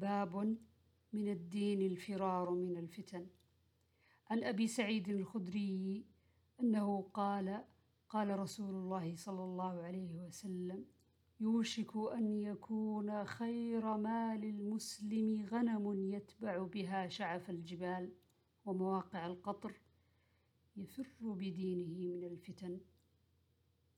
باب من الدين الفرار من الفتن. عن أبي سعيد الخدري أنه قال قال رسول الله صلى الله عليه وسلم يوشك أن يكون خير مال المسلم غنم يتبع بها شعف الجبال ومواقع القطر يفر بدينه من الفتن.